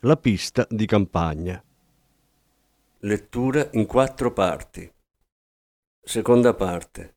la pista di campagna. Lettura in quattro parti. Seconda parte.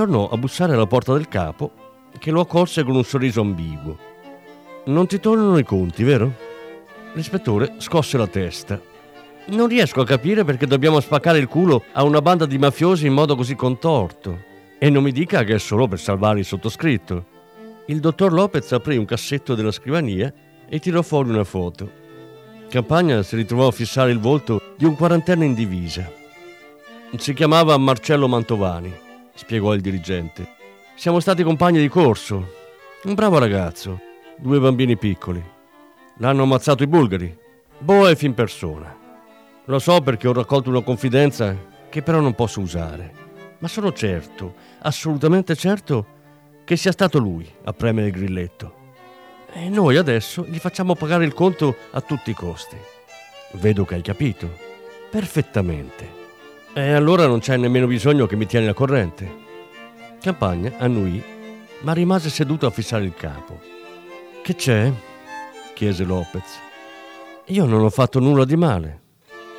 Tornò a bussare alla porta del capo, che lo accolse con un sorriso ambiguo. Non ti tornano i conti, vero? L'ispettore scosse la testa. Non riesco a capire perché dobbiamo spaccare il culo a una banda di mafiosi in modo così contorto. E non mi dica che è solo per salvare il sottoscritto. Il dottor Lopez aprì un cassetto della scrivania e tirò fuori una foto. Campagna si ritrovò a fissare il volto di un quarantenne in divisa. Si chiamava Marcello Mantovani spiegò il dirigente. Siamo stati compagni di corso. Un bravo ragazzo, due bambini piccoli. L'hanno ammazzato i bulgari. Boef in persona. Lo so perché ho raccolto una confidenza che però non posso usare. Ma sono certo, assolutamente certo, che sia stato lui a premere il grilletto. E noi adesso gli facciamo pagare il conto a tutti i costi. Vedo che hai capito. Perfettamente. E allora non c'è nemmeno bisogno che mi tieni la corrente. Campagna annuì, ma rimase seduto a fissare il capo. Che c'è? chiese Lopez. Io non ho fatto nulla di male,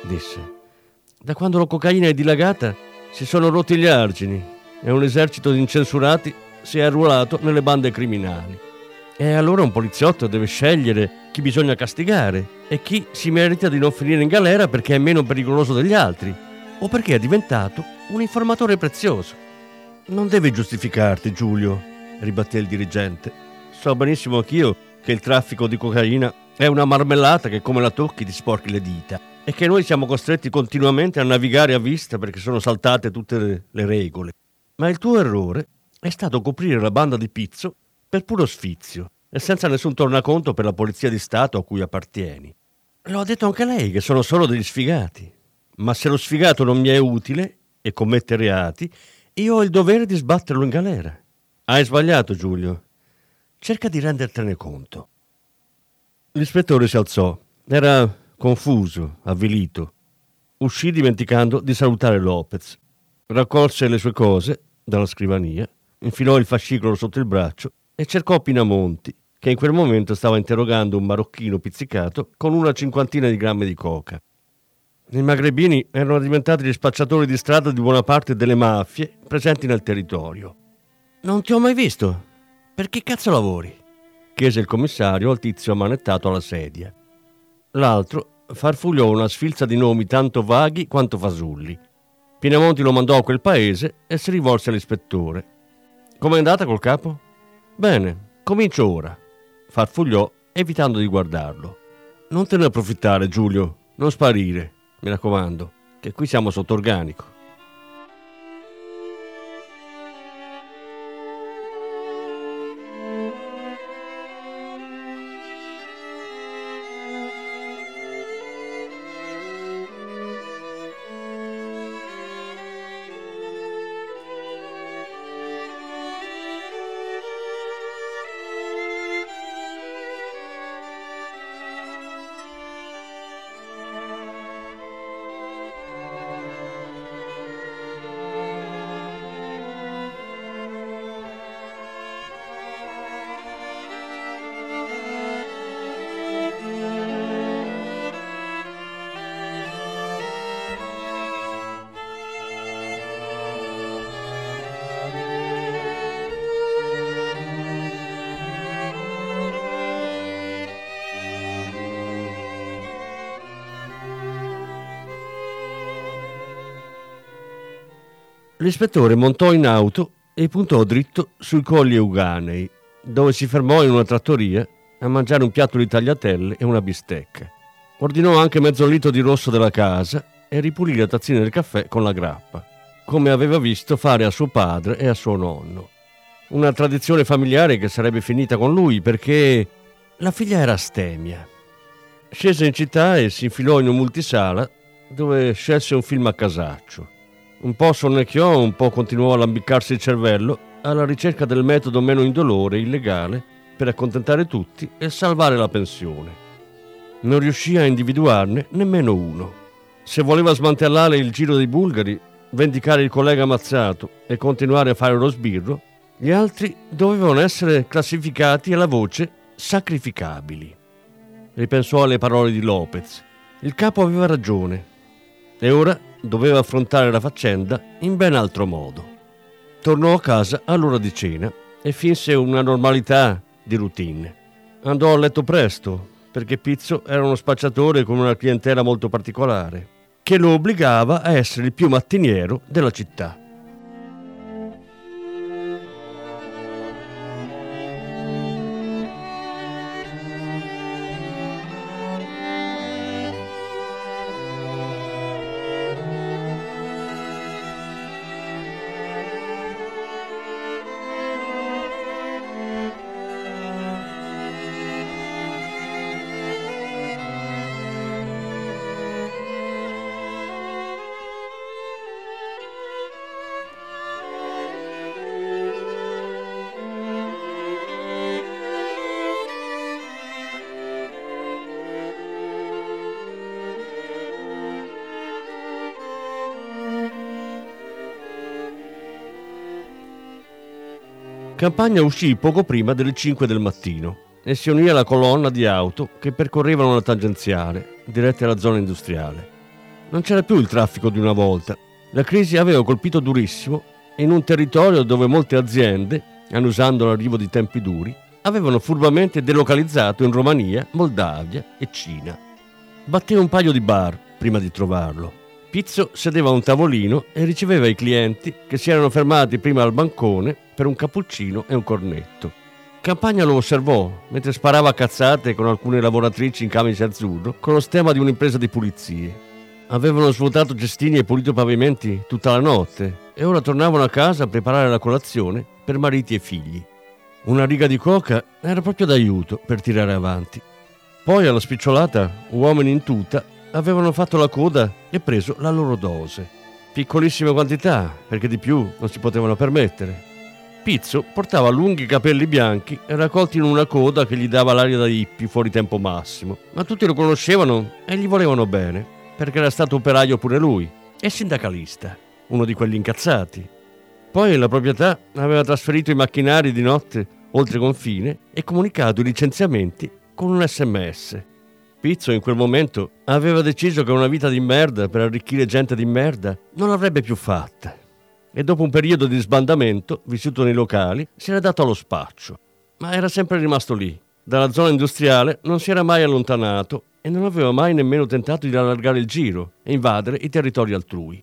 disse. Da quando la cocaina è dilagata si sono rotti gli argini e un esercito di incensurati si è arruolato nelle bande criminali. E allora un poliziotto deve scegliere chi bisogna castigare e chi si merita di non finire in galera perché è meno pericoloso degli altri o perché è diventato un informatore prezioso. Non devi giustificarti, Giulio, ribatté il dirigente. So benissimo anch'io che il traffico di cocaina è una marmellata che come la tocchi ti sporchi le dita e che noi siamo costretti continuamente a navigare a vista perché sono saltate tutte le, le regole. Ma il tuo errore è stato coprire la banda di Pizzo per puro sfizio e senza nessun tornaconto per la polizia di Stato a cui appartieni. Lo ha detto anche lei che sono solo degli sfigati ma se lo sfigato non mi è utile e commette reati, io ho il dovere di sbatterlo in galera. Hai sbagliato, Giulio. Cerca di rendertene conto. L'ispettore si alzò. Era confuso, avvilito. Uscì dimenticando di salutare Lopez. Raccolse le sue cose dalla scrivania, infilò il fascicolo sotto il braccio e cercò Pinamonti, che in quel momento stava interrogando un marocchino pizzicato con una cinquantina di grammi di coca. I magrebini erano diventati gli spacciatori di strada di buona parte delle mafie presenti nel territorio. Non ti ho mai visto. Per che cazzo lavori? chiese il commissario al tizio ammanettato alla sedia. L'altro farfugliò una sfilza di nomi tanto vaghi quanto fasulli. Pinamonti lo mandò a quel paese e si rivolse all'ispettore. Com'è andata col capo? Bene, comincio ora. Farfugliò evitando di guardarlo. Non te ne approfittare, Giulio, non sparire mi raccomando, che qui siamo sotto organico. L'ispettore montò in auto e puntò dritto sui colli Euganei, dove si fermò in una trattoria a mangiare un piatto di tagliatelle e una bistecca. Ordinò anche mezzo litro di rosso della casa e ripulì la tazzina del caffè con la grappa, come aveva visto fare a suo padre e a suo nonno. Una tradizione familiare che sarebbe finita con lui perché la figlia era astemia. Scese in città e si infilò in un multisala dove scelse un film a casaccio. Un po' sonnecchiò, un po' continuò a lambiccarsi il cervello alla ricerca del metodo meno indolore e illegale per accontentare tutti e salvare la pensione. Non riuscì a individuarne nemmeno uno. Se voleva smantellare il giro dei bulgari, vendicare il collega ammazzato e continuare a fare lo sbirro, gli altri dovevano essere classificati alla voce sacrificabili. Ripensò alle parole di Lopez. Il capo aveva ragione e ora doveva affrontare la faccenda in ben altro modo. Tornò a casa all'ora di cena e finse una normalità di routine. Andò a letto presto, perché Pizzo era uno spacciatore con una clientela molto particolare, che lo obbligava a essere il più mattiniero della città. Campagna uscì poco prima delle 5 del mattino e si unì alla colonna di auto che percorrevano la tangenziale, dirette alla zona industriale. Non c'era più il traffico di una volta. La crisi aveva colpito durissimo in un territorio dove molte aziende, annusando l'arrivo di tempi duri, avevano furbamente delocalizzato in Romania, Moldavia e Cina. Batté un paio di bar prima di trovarlo. Pizzo sedeva a un tavolino e riceveva i clienti che si erano fermati prima al bancone per un cappuccino e un cornetto. Campagna lo osservò mentre sparava cazzate con alcune lavoratrici in camice azzurro con lo stemma di un'impresa di pulizie. Avevano svuotato cestini e pulito pavimenti tutta la notte e ora tornavano a casa a preparare la colazione per mariti e figli. Una riga di coca era proprio d'aiuto per tirare avanti. Poi alla spicciolata uomini in tuta avevano fatto la coda e preso la loro dose. Piccolissime quantità, perché di più non si potevano permettere. Pizzo portava lunghi capelli bianchi raccolti in una coda che gli dava l'aria da hippie fuori tempo massimo, ma tutti lo conoscevano e gli volevano bene, perché era stato operaio pure lui, e sindacalista, uno di quelli incazzati. Poi la proprietà aveva trasferito i macchinari di notte oltre confine e comunicato i licenziamenti con un sms. Pizzo in quel momento aveva deciso che una vita di merda per arricchire gente di merda non l'avrebbe più fatta e dopo un periodo di sbandamento, vissuto nei locali, si era dato allo spaccio. Ma era sempre rimasto lì. Dalla zona industriale non si era mai allontanato e non aveva mai nemmeno tentato di allargare il giro e invadere i territori altrui.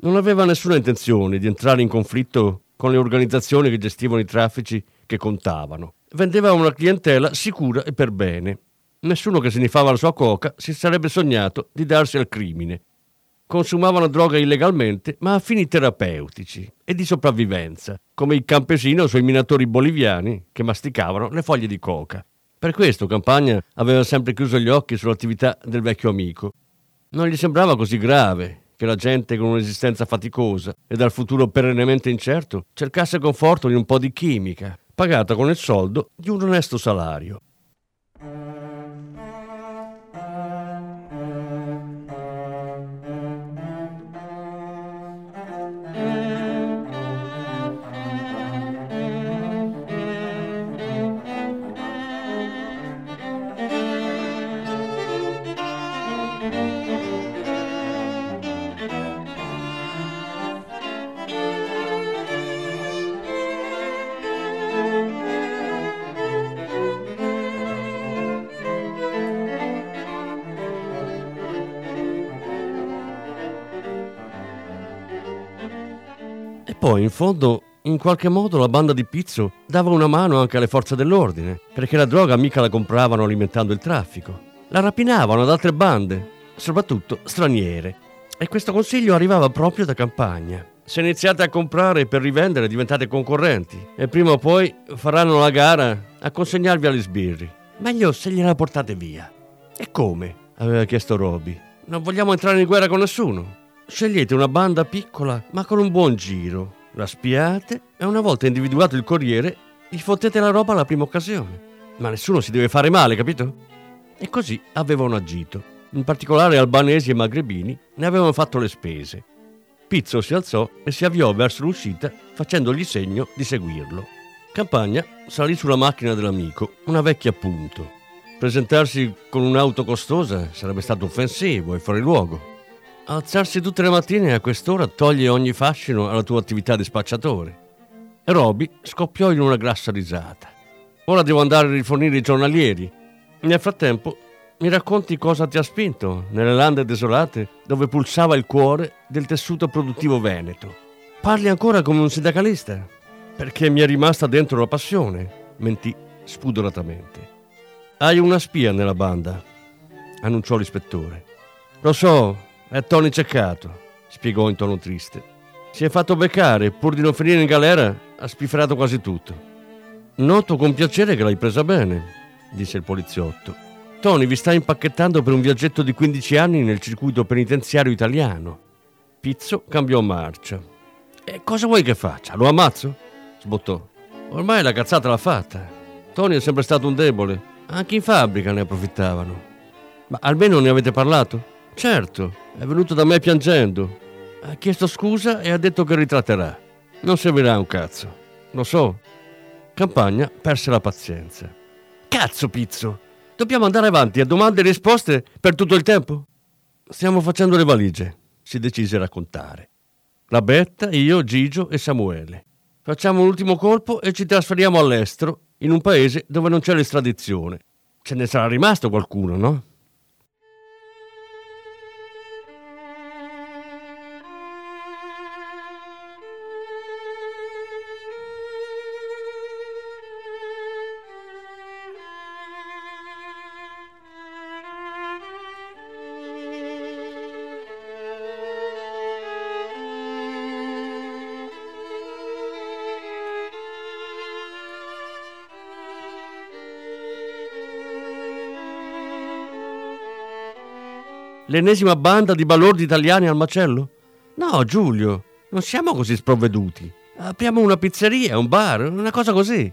Non aveva nessuna intenzione di entrare in conflitto con le organizzazioni che gestivano i traffici che contavano. Vendeva una clientela sicura e per bene. Nessuno che sniffava la sua coca si sarebbe sognato di darsi al crimine consumavano droga illegalmente, ma a fini terapeutici e di sopravvivenza, come il campesino o i minatori boliviani che masticavano le foglie di coca. Per questo Campagna aveva sempre chiuso gli occhi sull'attività del vecchio amico. Non gli sembrava così grave che la gente con un'esistenza faticosa e dal futuro perennemente incerto cercasse conforto in un po' di chimica, pagata con il soldo di un onesto salario. Poi, in fondo, in qualche modo la banda di Pizzo dava una mano anche alle forze dell'ordine, perché la droga mica la compravano alimentando il traffico. La rapinavano ad altre bande, soprattutto straniere. E questo consiglio arrivava proprio da campagna. Se iniziate a comprare per rivendere diventate concorrenti e prima o poi faranno la gara a consegnarvi agli sbirri. Meglio se gliela portate via. E come? aveva chiesto Roby. Non vogliamo entrare in guerra con nessuno. Scegliete una banda piccola ma con un buon giro. La spiate e una volta individuato il corriere gli fottete la roba alla prima occasione. Ma nessuno si deve fare male, capito? E così avevano agito. In particolare albanesi e magrebini ne avevano fatto le spese. Pizzo si alzò e si avviò verso l'uscita facendogli segno di seguirlo. Campagna salì sulla macchina dell'amico, una vecchia appunto. Presentarsi con un'auto costosa sarebbe stato offensivo e fuori luogo. Alzarsi tutte le mattine a quest'ora toglie ogni fascino alla tua attività di spacciatore. E Roby scoppiò in una grassa risata. Ora devo andare a rifornire i giornalieri. Nel frattempo mi racconti cosa ti ha spinto nelle lande desolate dove pulsava il cuore del tessuto produttivo veneto. Parli ancora come un sindacalista? Perché mi è rimasta dentro la passione, mentì spudoratamente. Hai una spia nella banda, annunciò l'ispettore. Lo so, è Tony Ceccato, spiegò in tono triste. Si è fatto beccare, pur di non finire in galera, ha spifferato quasi tutto. Noto con piacere che l'hai presa bene, disse il poliziotto. Tony vi sta impacchettando per un viaggetto di 15 anni nel circuito penitenziario italiano. Pizzo cambiò marcia. E cosa vuoi che faccia? Lo ammazzo? sbottò. Ormai la cazzata l'ha fatta. Tony è sempre stato un debole. Anche in fabbrica ne approfittavano. Ma almeno ne avete parlato? Certo, è venuto da me piangendo. Ha chiesto scusa e ha detto che ritratterà. Non servirà un cazzo. Lo so. Campagna perse la pazienza. Cazzo, Pizzo! Dobbiamo andare avanti a domande e risposte per tutto il tempo? Stiamo facendo le valigie, si decise a raccontare. La Betta, io, Gigio e Samuele. Facciamo un ultimo colpo e ci trasferiamo all'estero, in un paese dove non c'è l'estradizione. Ce ne sarà rimasto qualcuno, no? L'ennesima banda di balordi italiani al macello? No, Giulio, non siamo così sprovveduti. Apriamo una pizzeria, un bar, una cosa così.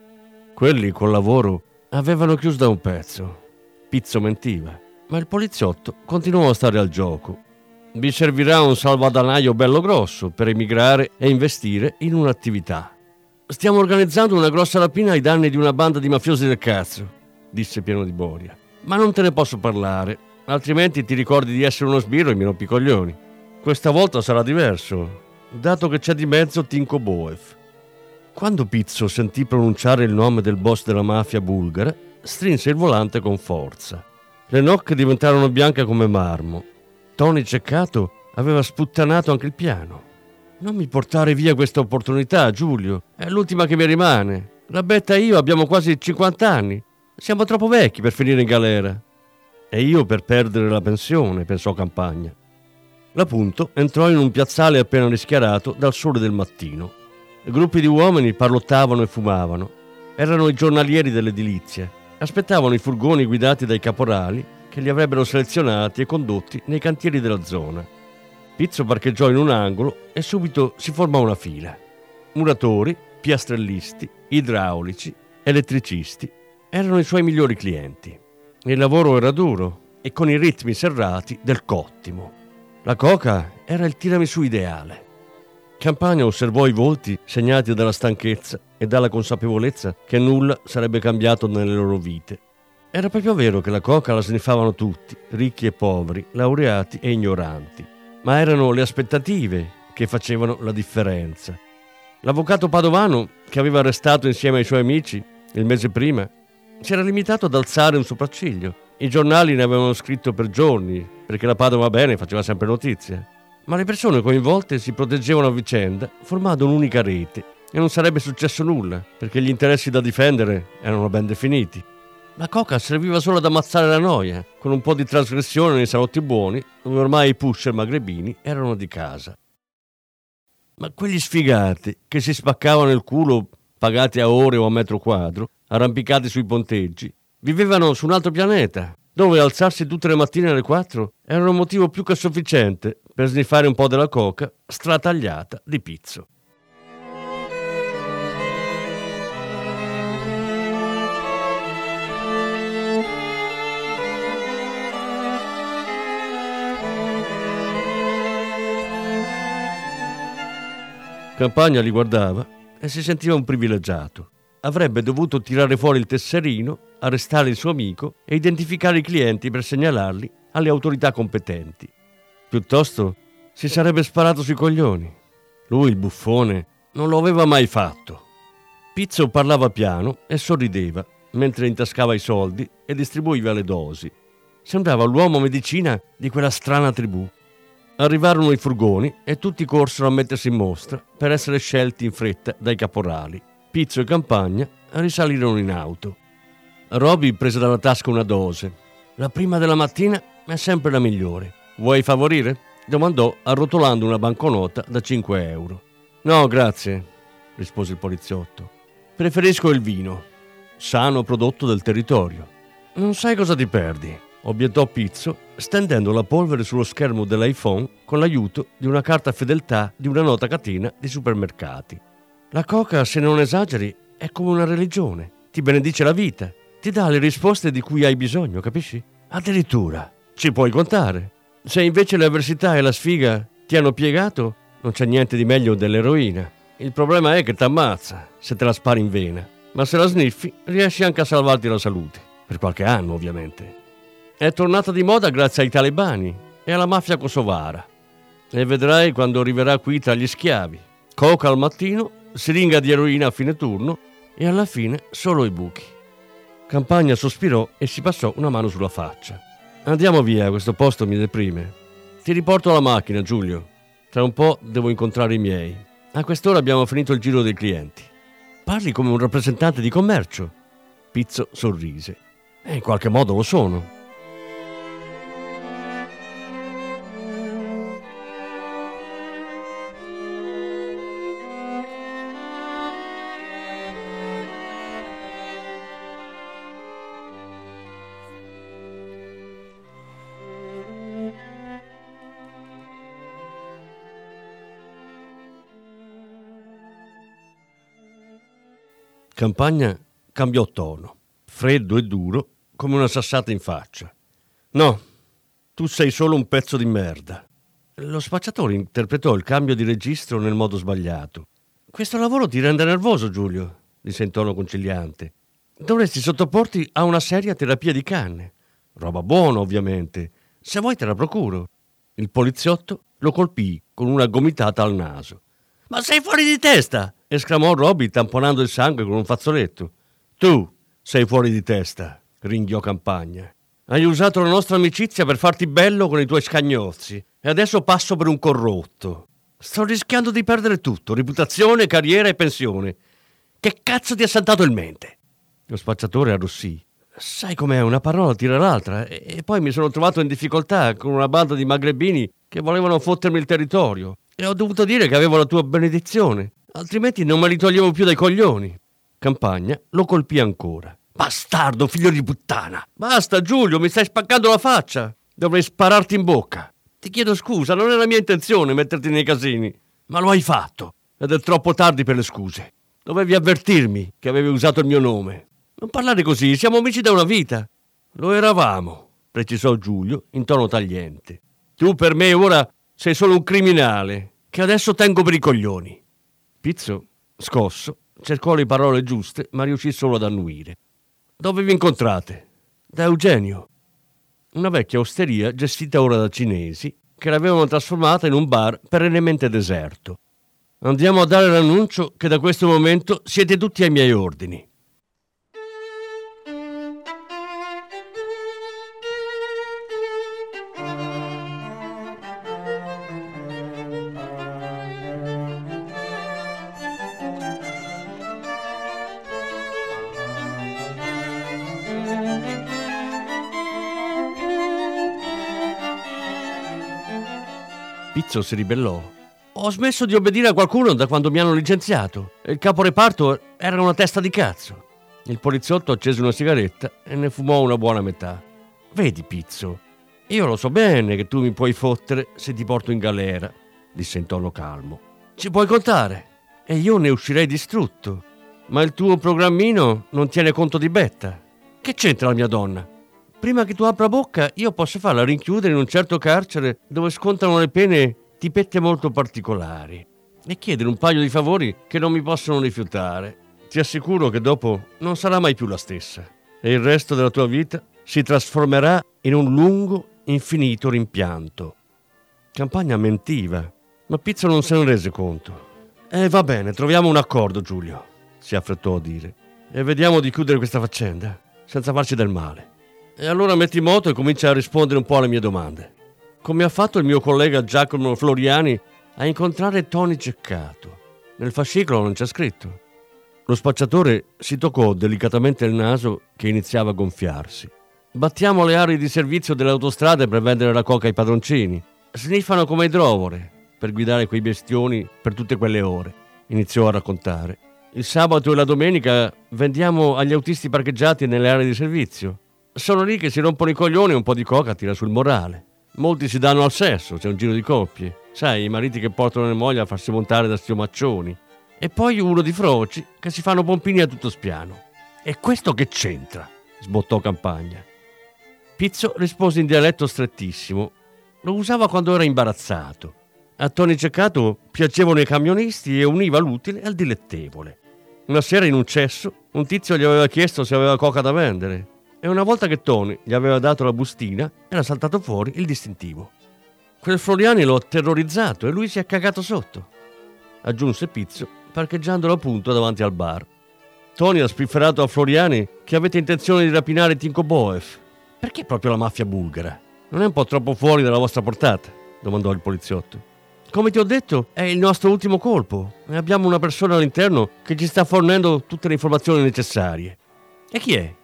Quelli col lavoro avevano chiuso da un pezzo. Pizzo mentiva, ma il poliziotto continuò a stare al gioco. Vi servirà un salvadanaio bello grosso per emigrare e investire in un'attività. Stiamo organizzando una grossa rapina ai danni di una banda di mafiosi del cazzo, disse pieno di boria. Ma non te ne posso parlare altrimenti ti ricordi di essere uno sbirro e mi rompi coglioni. Questa volta sarà diverso, dato che c'è di mezzo Tinko Boev. Quando Pizzo sentì pronunciare il nome del boss della mafia bulgara, strinse il volante con forza. Le nocche diventarono bianche come marmo. Tony Ceccato aveva sputtanato anche il piano. Non mi portare via questa opportunità, Giulio. È l'ultima che mi rimane. La Betta e io abbiamo quasi 50 anni. Siamo troppo vecchi per finire in galera. E io per perdere la pensione, pensò Campagna. La Punto entrò in un piazzale appena rischiarato dal sole del mattino. Gruppi di uomini parlottavano e fumavano. Erano i giornalieri dell'edilizia. Aspettavano i furgoni guidati dai caporali che li avrebbero selezionati e condotti nei cantieri della zona. Pizzo parcheggiò in un angolo e subito si formò una fila. Muratori, piastrellisti, idraulici, elettricisti erano i suoi migliori clienti. Il lavoro era duro e con i ritmi serrati del cottimo. La coca era il tiramisù ideale. Campagna osservò i volti segnati dalla stanchezza e dalla consapevolezza che nulla sarebbe cambiato nelle loro vite. Era proprio vero che la coca la sniffavano tutti, ricchi e poveri, laureati e ignoranti, ma erano le aspettative che facevano la differenza. L'avvocato padovano, che aveva arrestato insieme ai suoi amici il mese prima, si era limitato ad alzare un sopracciglio. I giornali ne avevano scritto per giorni, perché la Padova Bene faceva sempre notizie. ma le persone coinvolte si proteggevano a vicenda formando un'unica rete e non sarebbe successo nulla perché gli interessi da difendere erano ben definiti. La coca serviva solo ad ammazzare la noia, con un po' di trasgressione nei salotti buoni, dove ormai i pusher magrebini erano di casa. Ma quegli sfigati che si spaccavano il culo pagati a ore o a metro quadro, arrampicati sui ponteggi, vivevano su un altro pianeta, dove alzarsi tutte le mattine alle 4 era un motivo più che sufficiente per sniffare un po' della coca stratagliata di pizzo. Campagna li guardava e si sentiva un privilegiato. Avrebbe dovuto tirare fuori il tesserino, arrestare il suo amico e identificare i clienti per segnalarli alle autorità competenti. Piuttosto si sarebbe sparato sui coglioni. Lui, il buffone, non lo aveva mai fatto. Pizzo parlava piano e sorrideva mentre intascava i soldi e distribuiva le dosi. Sembrava l'uomo medicina di quella strana tribù Arrivarono i furgoni e tutti corsero a mettersi in mostra per essere scelti in fretta dai caporali. Pizzo e Campagna risalirono in auto. Roby prese dalla tasca una dose. La prima della mattina è sempre la migliore. Vuoi favorire? domandò arrotolando una banconota da 5 euro. No, grazie, rispose il poliziotto. Preferisco il vino, sano prodotto del territorio. Non sai cosa ti perdi obiettò Pizzo, stendendo la polvere sullo schermo dell'iPhone con l'aiuto di una carta fedeltà di una nota catena di supermercati. La coca, se non esageri, è come una religione. Ti benedice la vita, ti dà le risposte di cui hai bisogno, capisci? Addirittura, ci puoi contare. Se invece le avversità e la sfiga ti hanno piegato, non c'è niente di meglio dell'eroina. Il problema è che ti ammazza se te la spari in vena, ma se la sniffi riesci anche a salvarti la salute. Per qualche anno, ovviamente. È tornata di moda grazie ai talebani e alla mafia kosovara. E vedrai quando arriverà qui tra gli schiavi. Coca al mattino, siringa di eroina a fine turno e alla fine solo i buchi. Campagna sospirò e si passò una mano sulla faccia. Andiamo via, questo posto mi deprime. Ti riporto alla macchina, Giulio. Tra un po' devo incontrare i miei. A quest'ora abbiamo finito il giro dei clienti. Parli come un rappresentante di commercio. Pizzo sorrise. E in qualche modo lo sono. Campagna cambiò tono, freddo e duro come una sassata in faccia. No, tu sei solo un pezzo di merda. Lo spacciatore interpretò il cambio di registro nel modo sbagliato. Questo lavoro ti rende nervoso, Giulio, disse in tono conciliante. Dovresti sottoporti a una seria terapia di canne. Roba buona, ovviamente. Se vuoi te la procuro. Il poliziotto lo colpì con una gomitata al naso. Ma sei fuori di testa! Esclamò Robby tamponando il sangue con un fazzoletto. Tu sei fuori di testa, ringhiò Campagna. Hai usato la nostra amicizia per farti bello con i tuoi scagnozzi e adesso passo per un corrotto. Sto rischiando di perdere tutto, reputazione, carriera e pensione. Che cazzo ti ha saltato in mente? Lo spacciatore arrossì. Sai com'è, una parola tira l'altra e poi mi sono trovato in difficoltà con una banda di magrebini che volevano fottermi il territorio e ho dovuto dire che avevo la tua benedizione, altrimenti non me li toglievo più dai coglioni. Campagna lo colpì ancora. Bastardo, figlio di puttana! Basta, Giulio, mi stai spaccando la faccia! Dovrei spararti in bocca. Ti chiedo scusa, non la mia intenzione metterti nei casini, ma lo hai fatto ed è troppo tardi per le scuse. Dovevi avvertirmi che avevi usato il mio nome. Non parlare così, siamo amici da una vita. Lo eravamo, precisò Giulio in tono tagliente. Tu per me ora sei solo un criminale che adesso tengo per i coglioni. Pizzo, scosso, cercò le parole giuste, ma riuscì solo ad annuire. Dove vi incontrate? Da Eugenio. Una vecchia osteria gestita ora da cinesi che l'avevano trasformata in un bar perennemente deserto. Andiamo a dare l'annuncio che da questo momento siete tutti ai miei ordini. Pizzo si ribellò. Ho smesso di obbedire a qualcuno da quando mi hanno licenziato. Il caporeparto era una testa di cazzo. Il poliziotto accese una sigaretta e ne fumò una buona metà. Vedi, Pizzo, io lo so bene che tu mi puoi fottere se ti porto in galera, disse in tono calmo. Ci puoi contare e io ne uscirei distrutto. Ma il tuo programmino non tiene conto di Betta. Che c'entra la mia donna? Prima che tu apra bocca, io posso farla rinchiudere in un certo carcere dove scontano le pene tipette molto particolari e chiedere un paio di favori che non mi possono rifiutare. Ti assicuro che dopo non sarà mai più la stessa e il resto della tua vita si trasformerà in un lungo, infinito rimpianto. Campagna mentiva, ma Pizzo non se ne rese conto. E eh, va bene, troviamo un accordo, Giulio, si affrettò a dire, e vediamo di chiudere questa faccenda, senza farci del male. E allora metti in moto e comincia a rispondere un po' alle mie domande come ha fatto il mio collega Giacomo Floriani a incontrare Tony Ceccato. Nel fascicolo non c'è scritto. Lo spacciatore si toccò delicatamente il naso che iniziava a gonfiarsi. Battiamo le aree di servizio delle autostrade per vendere la coca ai padroncini. Sniffano come idrovore per guidare quei bestioni per tutte quelle ore. Iniziò a raccontare. Il sabato e la domenica vendiamo agli autisti parcheggiati nelle aree di servizio. Sono lì che si rompono i coglioni e un po' di coca tira sul morale. Molti si danno al sesso, c'è un giro di coppie. Sai, i mariti che portano le mogli a farsi montare da stiomaccioni. E poi uno di froci che si fanno pompini a tutto spiano. E questo che c'entra? sbottò Campagna. Pizzo rispose in dialetto strettissimo. Lo usava quando era imbarazzato. A Tony Ceccato piacevano i camionisti e univa l'utile al dilettevole. Una sera in un cesso, un tizio gli aveva chiesto se aveva coca da vendere e una volta che Tony gli aveva dato la bustina, era saltato fuori il distintivo. Quel Floriani lo ha terrorizzato e lui si è cagato sotto, aggiunse Pizzo, parcheggiandolo appunto davanti al bar. Tony ha spifferato a Floriani che avete intenzione di rapinare Tinko Boev. Perché proprio la mafia bulgara? Non è un po' troppo fuori dalla vostra portata? domandò il poliziotto. Come ti ho detto, è il nostro ultimo colpo e abbiamo una persona all'interno che ci sta fornendo tutte le informazioni necessarie. E chi è?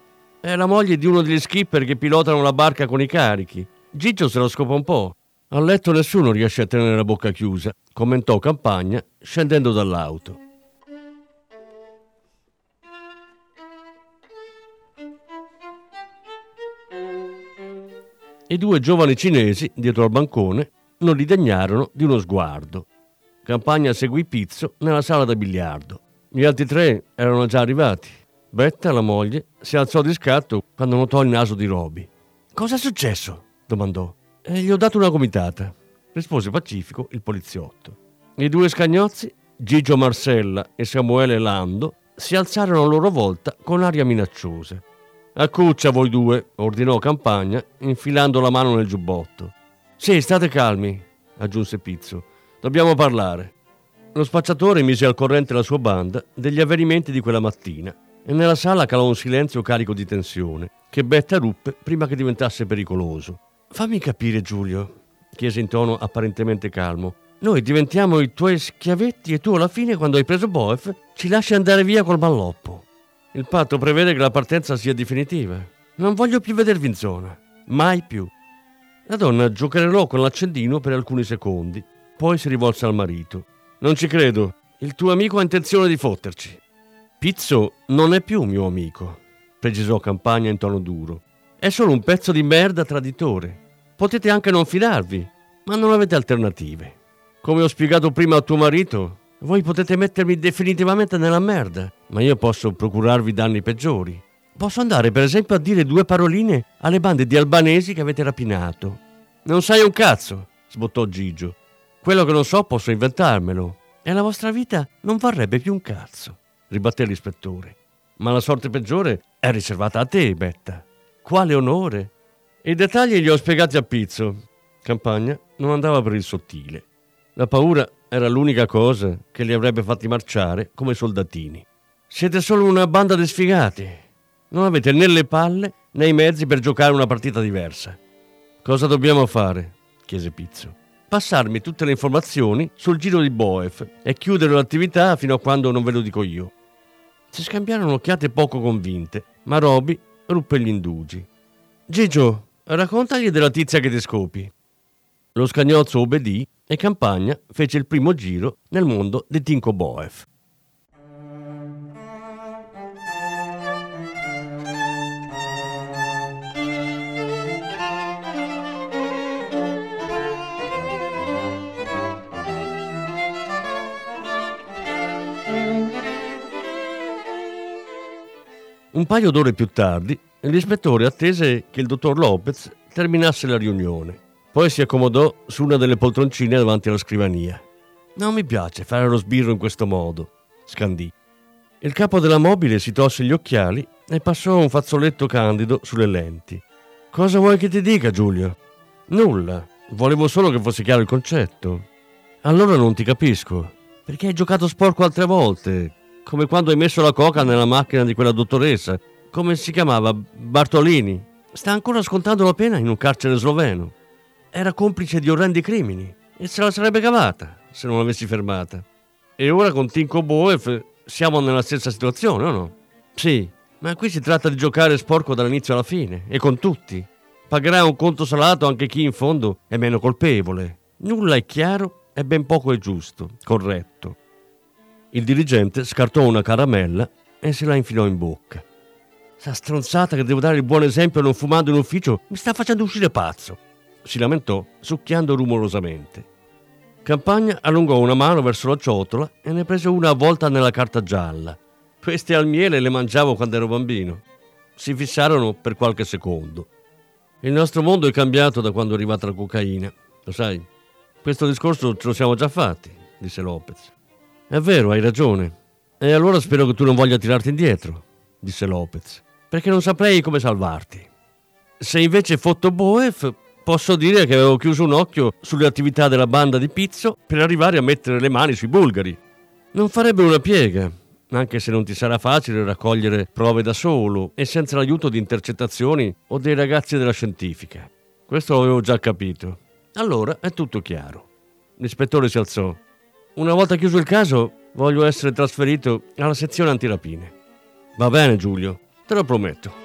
È la moglie di uno degli skipper che pilotano la barca con i carichi. Gigio se lo scopa un po'. A letto nessuno riesce a tenere la bocca chiusa, commentò Campagna scendendo dall'auto. I due giovani cinesi, dietro al bancone, non li degnarono di uno sguardo. Campagna seguì Pizzo nella sala da biliardo. Gli altri tre erano già arrivati. Betta, la moglie, si alzò di scatto quando notò il naso di Roby. Cosa è successo? domandò. E gli ho dato una gomitata, rispose pacifico il poliziotto. I due scagnozzi, Gigio Marcella e Samuele Lando, si alzarono a loro volta con aria minacciosa. Accuccia voi due, ordinò Campagna, infilando la mano nel giubbotto. Sì, state calmi, aggiunse Pizzo. Dobbiamo parlare. Lo spacciatore mise al corrente la sua banda degli avvenimenti di quella mattina e nella sala calò un silenzio carico di tensione, che Betta ruppe prima che diventasse pericoloso. Fammi capire, Giulio, chiese in tono apparentemente calmo. Noi diventiamo i tuoi schiavetti e tu alla fine, quando hai preso Boef, ci lasci andare via col malloppo. Il patto prevede che la partenza sia definitiva. Non voglio più vedervi in zona. Mai più. La donna giocherellò con l'accendino per alcuni secondi, poi si rivolse al marito. Non ci credo. Il tuo amico ha intenzione di fotterci. Pizzo non è più mio amico, precisò Campagna in tono duro. È solo un pezzo di merda traditore. Potete anche non fidarvi, ma non avete alternative. Come ho spiegato prima a tuo marito, voi potete mettermi definitivamente nella merda, ma io posso procurarvi danni peggiori. Posso andare, per esempio, a dire due paroline alle bande di albanesi che avete rapinato. Non sai un cazzo, sbottò Gigio. Quello che non so posso inventarmelo. E la vostra vita non varrebbe più un cazzo ribatté l'ispettore. Ma la sorte peggiore è riservata a te, Betta. Quale onore! I dettagli li ho spiegati a Pizzo. Campagna non andava per il sottile. La paura era l'unica cosa che li avrebbe fatti marciare come soldatini. Siete solo una banda di sfigati. Non avete né le palle né i mezzi per giocare una partita diversa. Cosa dobbiamo fare? chiese Pizzo passarmi tutte le informazioni sul giro di Boef e chiudere l'attività fino a quando non ve lo dico io. Si scambiarono occhiate poco convinte, ma Roby ruppe gli indugi. Gigio, raccontagli della tizia che ti scopi. Lo scagnozzo obbedì e Campagna fece il primo giro nel mondo di Tinko Boev. Un paio d'ore più tardi, l'ispettore attese che il dottor Lopez terminasse la riunione. Poi si accomodò su una delle poltroncine davanti alla scrivania. Non mi piace fare lo sbirro in questo modo, scandì. Il capo della mobile si tolse gli occhiali e passò un fazzoletto candido sulle lenti. Cosa vuoi che ti dica, Giulio? Nulla. Volevo solo che fosse chiaro il concetto. Allora non ti capisco. Perché hai giocato sporco altre volte, come quando hai messo la coca nella macchina di quella dottoressa. Come si chiamava? Bartolini. Sta ancora scontando la pena in un carcere sloveno. Era complice di orrendi crimini e se la sarebbe cavata se non l'avessi fermata. E ora con Tinko Boev siamo nella stessa situazione, o no? Sì, ma qui si tratta di giocare sporco dall'inizio alla fine e con tutti. Pagherà un conto salato anche chi in fondo è meno colpevole. Nulla è chiaro e ben poco è giusto, corretto. Il dirigente scartò una caramella e se la infilò in bocca. Sta stronzata che devo dare il buon esempio non fumando in ufficio mi sta facendo uscire pazzo, si lamentò, succhiando rumorosamente. Campagna allungò una mano verso la ciotola e ne prese una avvolta nella carta gialla. Queste al miele le mangiavo quando ero bambino. Si fissarono per qualche secondo. Il nostro mondo è cambiato da quando è arrivata la cocaina, lo sai. Questo discorso ce lo siamo già fatti, disse Lopez. È vero, hai ragione. E allora spero che tu non voglia tirarti indietro, disse Lopez, perché non saprei come salvarti. Se invece fotto Boef, posso dire che avevo chiuso un occhio sulle attività della banda di Pizzo per arrivare a mettere le mani sui bulgari. Non farebbe una piega, anche se non ti sarà facile raccogliere prove da solo e senza l'aiuto di intercettazioni o dei ragazzi della scientifica. Questo l'avevo già capito. Allora è tutto chiaro. L'ispettore si alzò. Una volta chiuso il caso, voglio essere trasferito alla sezione antirapine. Va bene, Giulio, te lo prometto.